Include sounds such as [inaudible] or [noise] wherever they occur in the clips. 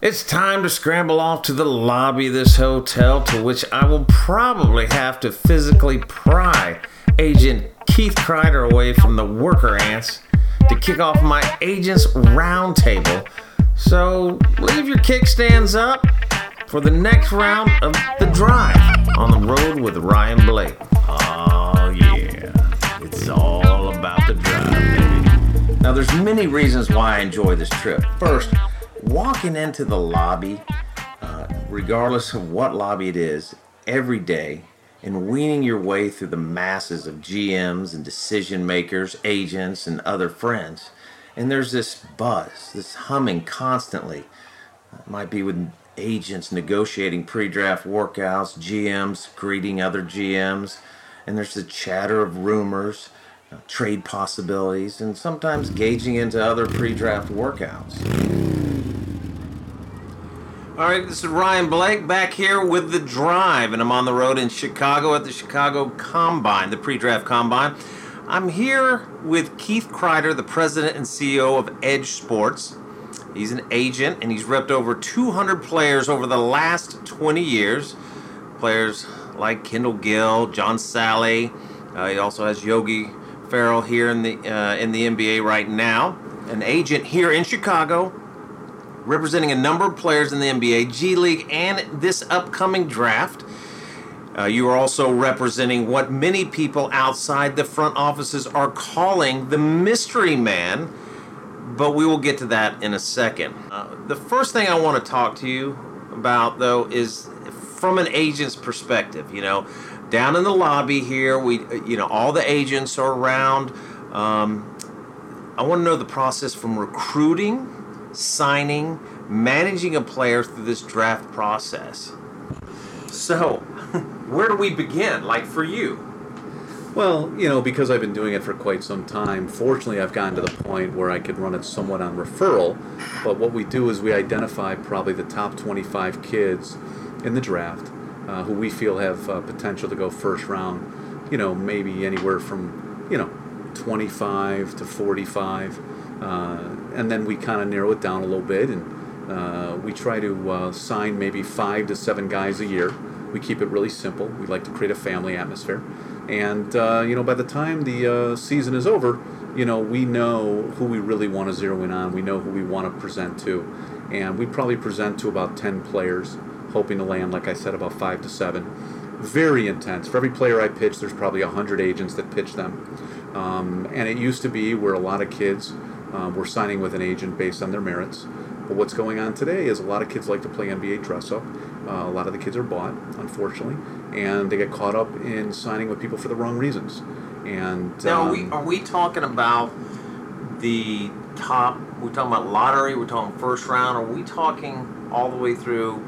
It's time to scramble off to the lobby of this hotel, to which I will probably have to physically pry Agent Keith Kreiter away from the worker ants to kick off my agent's roundtable. So leave your kickstands up for the next round of the drive on the road with Ryan Blake. Oh yeah, it's all about the drive, baby. Now there's many reasons why I enjoy this trip. First, walking into the lobby, uh, regardless of what lobby it is, every day, and weaning your way through the masses of GMs and decision makers, agents, and other friends. And there's this buzz, this humming constantly. It might be with agents negotiating pre draft workouts, GMs greeting other GMs, and there's the chatter of rumors, uh, trade possibilities, and sometimes gauging into other pre draft workouts. All right, this is Ryan Blake back here with The Drive, and I'm on the road in Chicago at the Chicago Combine, the pre draft combine. I'm here with Keith Kreiter, the president and CEO of Edge Sports. He's an agent and he's repped over 200 players over the last 20 years. Players like Kendall Gill, John Salley. Uh, he also has Yogi Ferrell here in the uh, in the NBA right now. An agent here in Chicago representing a number of players in the NBA, G League, and this upcoming draft. Uh, you are also representing what many people outside the front offices are calling the mystery man, but we will get to that in a second. Uh, the first thing I want to talk to you about, though, is from an agent's perspective. You know, down in the lobby here, we, you know, all the agents are around. Um, I want to know the process from recruiting signing, managing a player through this draft process. So, [laughs] where do we begin? Like for you? Well, you know, because I've been doing it for quite some time, fortunately, I've gotten to the point where I could run it somewhat on referral. But what we do is we identify probably the top 25 kids in the draft uh, who we feel have uh, potential to go first round, you know, maybe anywhere from, you know, 25 to 45. Uh, and then we kind of narrow it down a little bit, and uh, we try to uh, sign maybe five to seven guys a year. We keep it really simple. We like to create a family atmosphere, and uh, you know, by the time the uh, season is over, you know, we know who we really want to zero in on. We know who we want to present to, and we probably present to about ten players, hoping to land, like I said, about five to seven. Very intense. For every player I pitch, there's probably a hundred agents that pitch them. Um, and it used to be where a lot of kids um, we're signing with an agent based on their merits. But what's going on today is a lot of kids like to play NBA dress up. Uh, a lot of the kids are bought, unfortunately, and they get caught up in signing with people for the wrong reasons. And now, um, are, we, are we talking about the top? We're talking about lottery. We're talking first round. Are we talking all the way through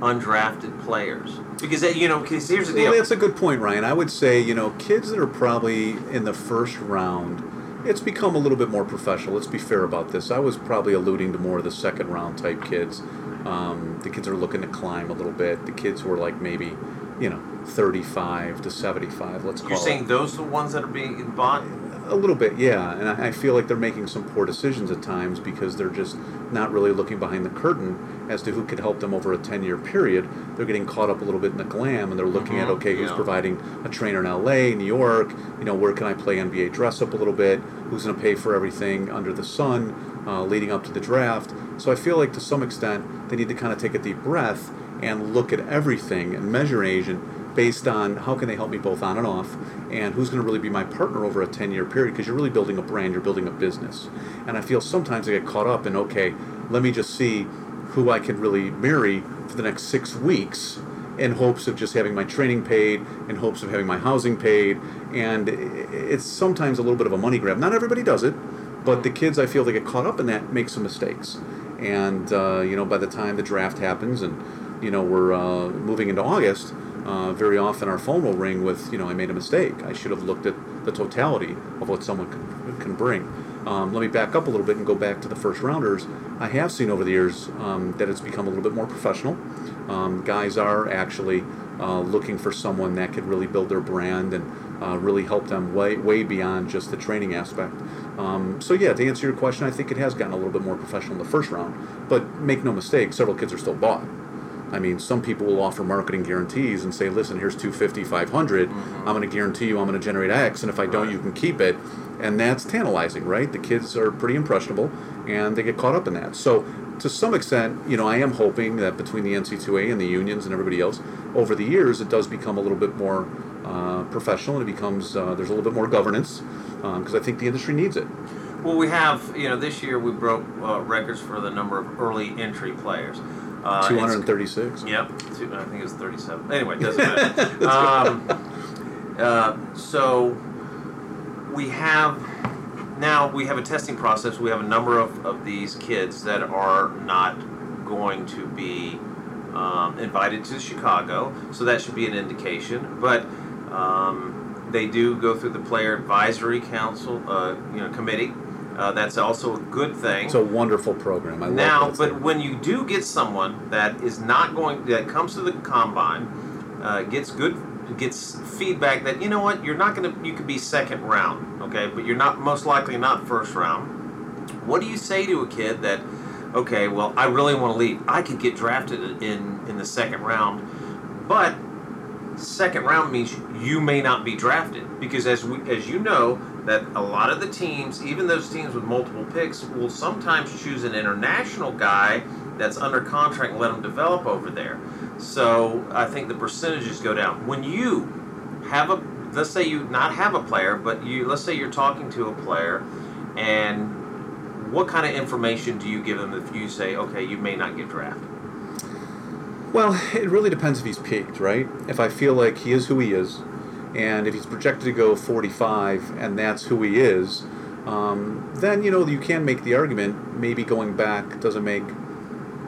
undrafted players? Because you know, because here's the deal. Well, that's a good point, Ryan. I would say you know kids that are probably in the first round it's become a little bit more professional. Let's be fair about this. I was probably alluding to more of the second round type kids. Um, the kids are looking to climb a little bit. The kids were like maybe, you know, 35 to 75, let's call You're saying it. those are the ones that are being bought? A little bit, yeah. And I, I feel like they're making some poor decisions at times because they're just not really looking behind the curtain as to who could help them over a 10 year period. They're getting caught up a little bit in the glam and they're looking mm-hmm, at, okay, who's yeah. providing a trainer in LA, New York, you know, where can I play NBA dress up a little bit? Who's going to pay for everything under the sun uh, leading up to the draft? So I feel like to some extent they need to kind of take a deep breath and look at everything and measure an agent based on how can they help me both on and off and who's going to really be my partner over a 10 year period because you're really building a brand you're building a business. And i feel sometimes i get caught up in okay let me just see who i can really marry for the next six weeks in hopes of just having my training paid in hopes of having my housing paid. And it's sometimes a little bit of a money grab. Not everybody does it but the kids i feel they get caught up in that make some mistakes. And uh, you know by the time the draft happens and you know we're uh, moving into august uh, very often our phone will ring with, you know, I made a mistake. I should have looked at the totality of what someone can, can bring. Um, let me back up a little bit and go back to the first rounders. I have seen over the years um, that it's become a little bit more professional. Um, guys are actually uh, looking for someone that could really build their brand and uh, really help them way way beyond just the training aspect. Um, so yeah, to answer your question, I think it has gotten a little bit more professional in the first round. But make no mistake, several kids are still bought. I mean, some people will offer marketing guarantees and say, listen, here's 250, 500. Mm-hmm. I'm going to guarantee you I'm going to generate X, and if I don't, Right. you can keep it. And that's tantalizing, right? The kids are pretty impressionable, and they get caught up in that. So, to some extent, you know, I am hoping that between the NCAA and the unions and everybody else, over the years, it does become a little bit more uh, professional, and it becomes uh, there's a little bit more governance because I think the industry needs it. Well, we have, you know, this year we broke uh, records for the number of early entry players. Uh, 236. Yep, two, I think it was 37. Anyway, doesn't [laughs] matter. um, uh, so we have now we have a testing process. We have a number of, of these kids that are not going to be um, invited to Chicago, so that should be an indication. But um, they do go through the player advisory council, uh, you know, committee. Uh, that's also a good thing It's a wonderful program. I love now, but when you do get someone that is not going, that comes to the combine, uh, gets good, gets feedback that you know what, you're not going to, you could be second round, okay, but you're not most likely not first round. What do you say to a kid that, okay, well, I really want to leave. I could get drafted in in the second round, but second round means you may not be drafted because as we, as you know that a lot of the teams even those teams with multiple picks will sometimes choose an international guy that's under contract and let him develop over there. So i think the percentages go down. When you have a let's say you not have a player but you let's say you're talking to a player and what kind of information do you give them if you say okay you may not get drafted Well, it really depends if he's peaked, right? If I feel like he is who he is, and if he's projected to go 45 and that's who he is, um, then, you know, you can make the argument maybe going back doesn't make,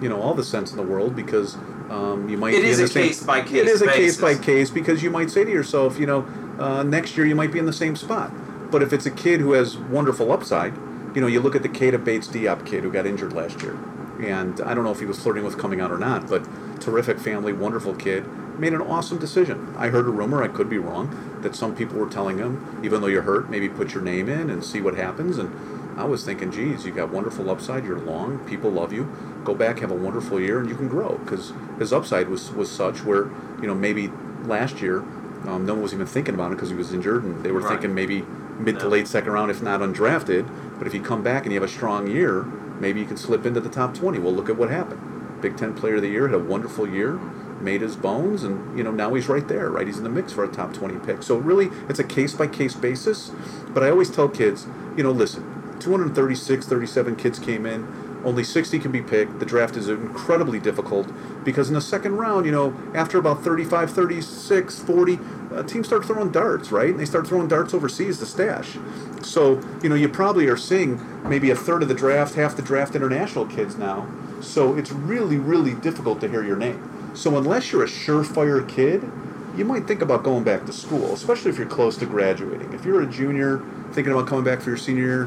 you know, all the sense in the world because um, you might It be is in a same- case-by-case It is a case by case because you might say to yourself, you know, uh, next year you might be in the same spot. But if it's a kid who has wonderful upside, you know, you look at the Keita Bates-Diop kid who got injured last year. And I don't know if he was flirting with coming out or not, but terrific family, wonderful kid, made an awesome decision. I heard a rumor, I could be wrong, that some people were telling him, even though you're hurt, maybe put your name in and see what happens. And I was thinking, geez, you got wonderful upside, you're long, people love you. Go back, have a wonderful year, and you can grow. Because his upside was, was such where, you know, maybe last year, um, no one was even thinking about it because he was injured, and they were Right. thinking maybe mid to late second round, if not undrafted. But if you come back and you have a strong year, maybe you can slip into the top 20. Well, look at what happened. Big Ten Player of the Year had a wonderful year, made his bones, and you know now he's right there, right? He's in the mix for a top 20 pick. So really, it's a case by case basis. But I always tell kids, you know, listen, 236, 37 kids came in. Only 60 can be picked. The draft is incredibly difficult because in the second round, you know, after about 35, 36, 40, uh, teams start throwing darts, right? And they start throwing darts overseas to stash. So, you know, you probably are seeing maybe a third of the draft, half the draft international kids now. So it's really, really difficult to hear your name. So unless you're a surefire kid, you might think about going back to school, especially if you're close to graduating. If you're a junior thinking about coming back for your senior year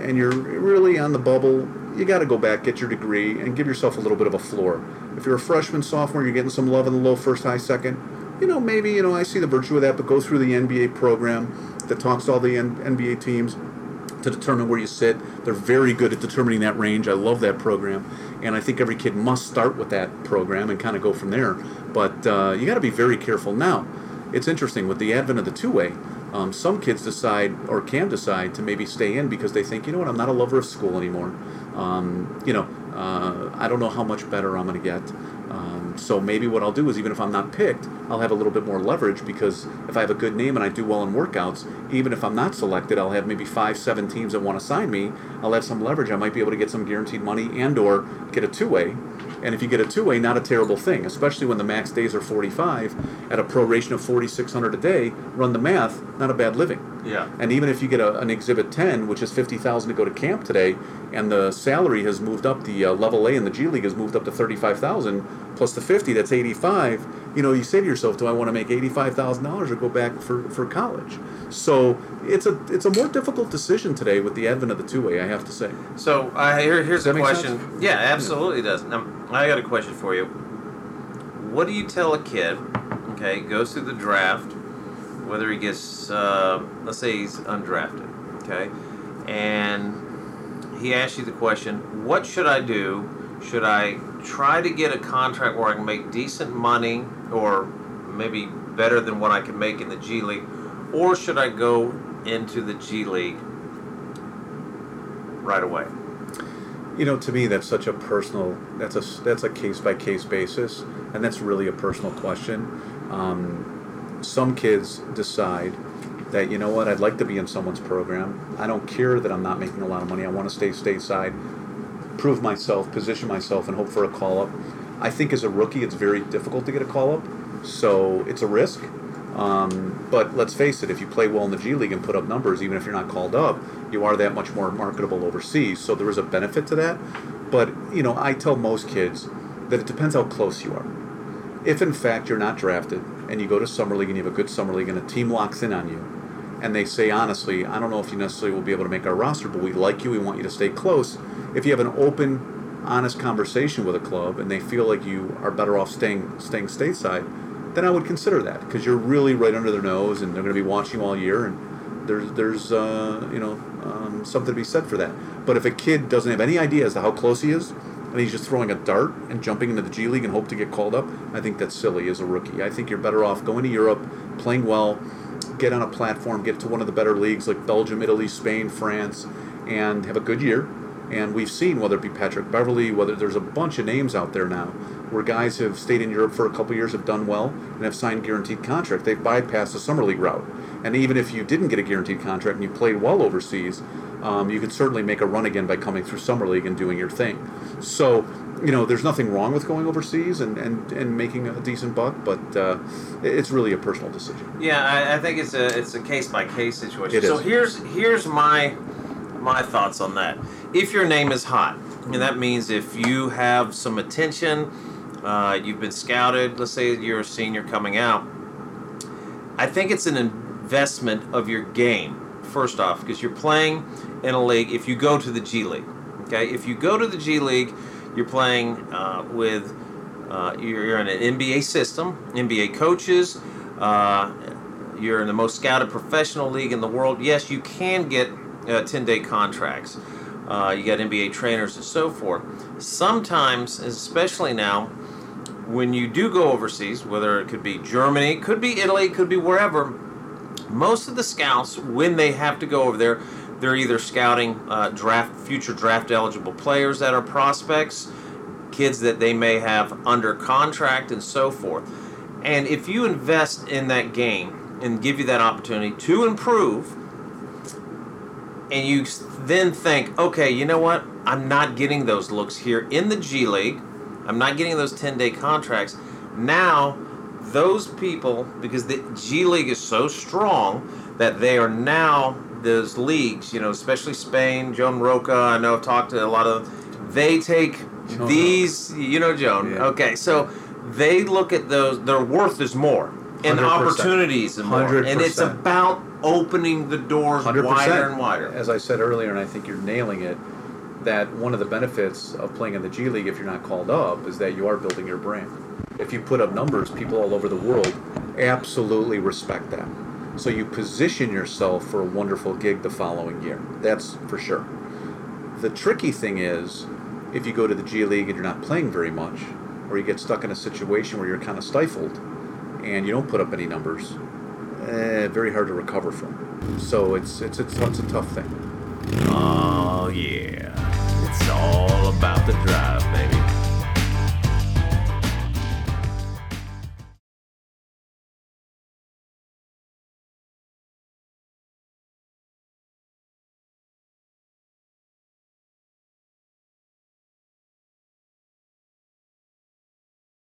and you're really on the bubble, you got to go back, get your degree, and give yourself a little bit of a floor. If you're a freshman, sophomore, you're getting some love in the low first, high second, you know, maybe, you know, I see the virtue of that, but go through the NBA program that talks to all the N- NBA teams to determine where you sit. They're very good at determining that range. I love that program, and I think every kid must start with that program and kind of go from there. But uh, you got to be very careful. Now, it's interesting with the advent of the two-way. Um, some kids decide or can decide to maybe stay in because they think, you know what, I'm not a lover of school anymore. Um, you know, uh, I don't know how much better I'm going to get. So maybe what I'll do is even if I'm not picked, I'll have a little bit more leverage because if I have a good name and I do well in workouts, even if I'm not selected, I'll have maybe five, seven teams that want to sign me. I'll have some leverage. I might be able to get some guaranteed money and or get a two-way. And if you get a two-way, not a terrible thing, especially when the max days are 45 at a proration of 4,600 a day. Run the math, not a bad living. Yeah. And even if you get a, an Exhibit 10, which is 50000 to go to camp today, and the salary has moved up, the uh, level A in the G League has moved up to 35000 plus the 50 that's 85 you know, you say to yourself, do I want to make $85,000 or go back for, for college? So it's a it's a more difficult decision today with the advent of the two-way, I have to say. So uh, here, here's a question. sense? Yeah, absolutely does. Now, I got a question for you. What do you tell a kid? Okay, goes through the draft. Whether he gets, uh, let's say he's undrafted, okay, and he asks you the question, what should I do? Should I try to get a contract where I can make decent money or maybe better than what I can make in the G League? Or should I go into the G League right away? You know, to me, that's such a personal. That's a that's a case by case basis, and that's really a personal question. Um, some kids decide that you know what, I'd like to be in someone's program. I don't care that I'm not making a lot of money. I want to stay stateside, prove myself, position myself, and hope for a call up. I think as a rookie, it's very difficult to get a call up, so it's a risk. Um, but let's face it, if you play well in the G League and put up numbers, even if you're not called up, you are that much more marketable overseas. So there is a benefit to that. But, you know, I tell most kids that it depends how close you are. If in fact you're not drafted and you go to Summer League and you have a good Summer League and a team locks in on you, and they say, honestly, I don't know if you necessarily will be able to make our roster, but we like you, we want you to stay close. If you have an open, honest conversation with a club and they feel like you are better off staying staying stateside, then I would consider that because you're really right under their nose and they're going to be watching you all year and there's there's uh, you know um, something to be said for that. But if a kid doesn't have any idea as to how close he is and he's just throwing a dart and jumping into the G League and hope to get called up, I think that's silly as a rookie. I think you're better off going to Europe, playing well, get on a platform, get to one of the better leagues like Belgium, Italy, Spain, France, and have a good year. And we've seen whether it be Patrick Beverley, whether there's a bunch of names out there now where guys have stayed in Europe for a couple years, have done well, and have signed guaranteed contract. They've bypassed the summer league route. And even if you didn't get a guaranteed contract and you played well overseas, um, you could certainly make a run again by coming through summer league and doing your thing. So, you know, there's nothing wrong with going overseas and, and, and making a decent buck, but uh, it's really a personal decision. Yeah, I, I think it's a it's a case by case situation. It so is. here's here's my my thoughts on that. If your name is hot, and that means if you have some attention, uh, you've been scouted. Let's say you're a senior coming out. I think it's an investment of your game. First off, because you're playing in a league. If you go to the G League, okay, if you go to the G League, you're playing uh, with uh, you're, you're in an NBA system, NBA coaches. Uh, you're in the most scouted professional league in the world. Yes, you can get uh, 10 day contracts. Uh, you got NBA trainers and so forth. Sometimes, especially now, when you do go overseas, whether it could be Germany, could be Italy, could be wherever, most of the scouts, when they have to go over there, they're either scouting uh, draft future draft eligible players that are prospects, kids that they may have under contract, and so forth. And if you invest in that game and give you that opportunity to improve, and you then think, okay, you know what? I'm not getting those looks here in the G League. I'm not getting those 10 day contracts. Now, those people, because the G League is so strong that they are now those leagues, you know, especially Spain, Joan Roca, I know I've talked to a lot of they take Joan these, you know, Joan. Yeah. Okay, so they look at those, their worth is more. And 100%. opportunities and more. And it's about opening the doors Hundred wider and wider. As I said earlier, and I think you're nailing it, that one of the benefits of playing in the G League, if you're not called up, is that you are building your brand. If you put up numbers, people all over the world absolutely respect that. So you position yourself for a wonderful gig the following year. That's for sure. The tricky thing is, if you go to the G League and you're not playing very much, or you get stuck in a situation where you're kind of stifled, and you don't put up any numbers, eh, very hard to recover from. So it's it's it's, it's a tough thing. Oh, yeah. It's all about the drive, baby.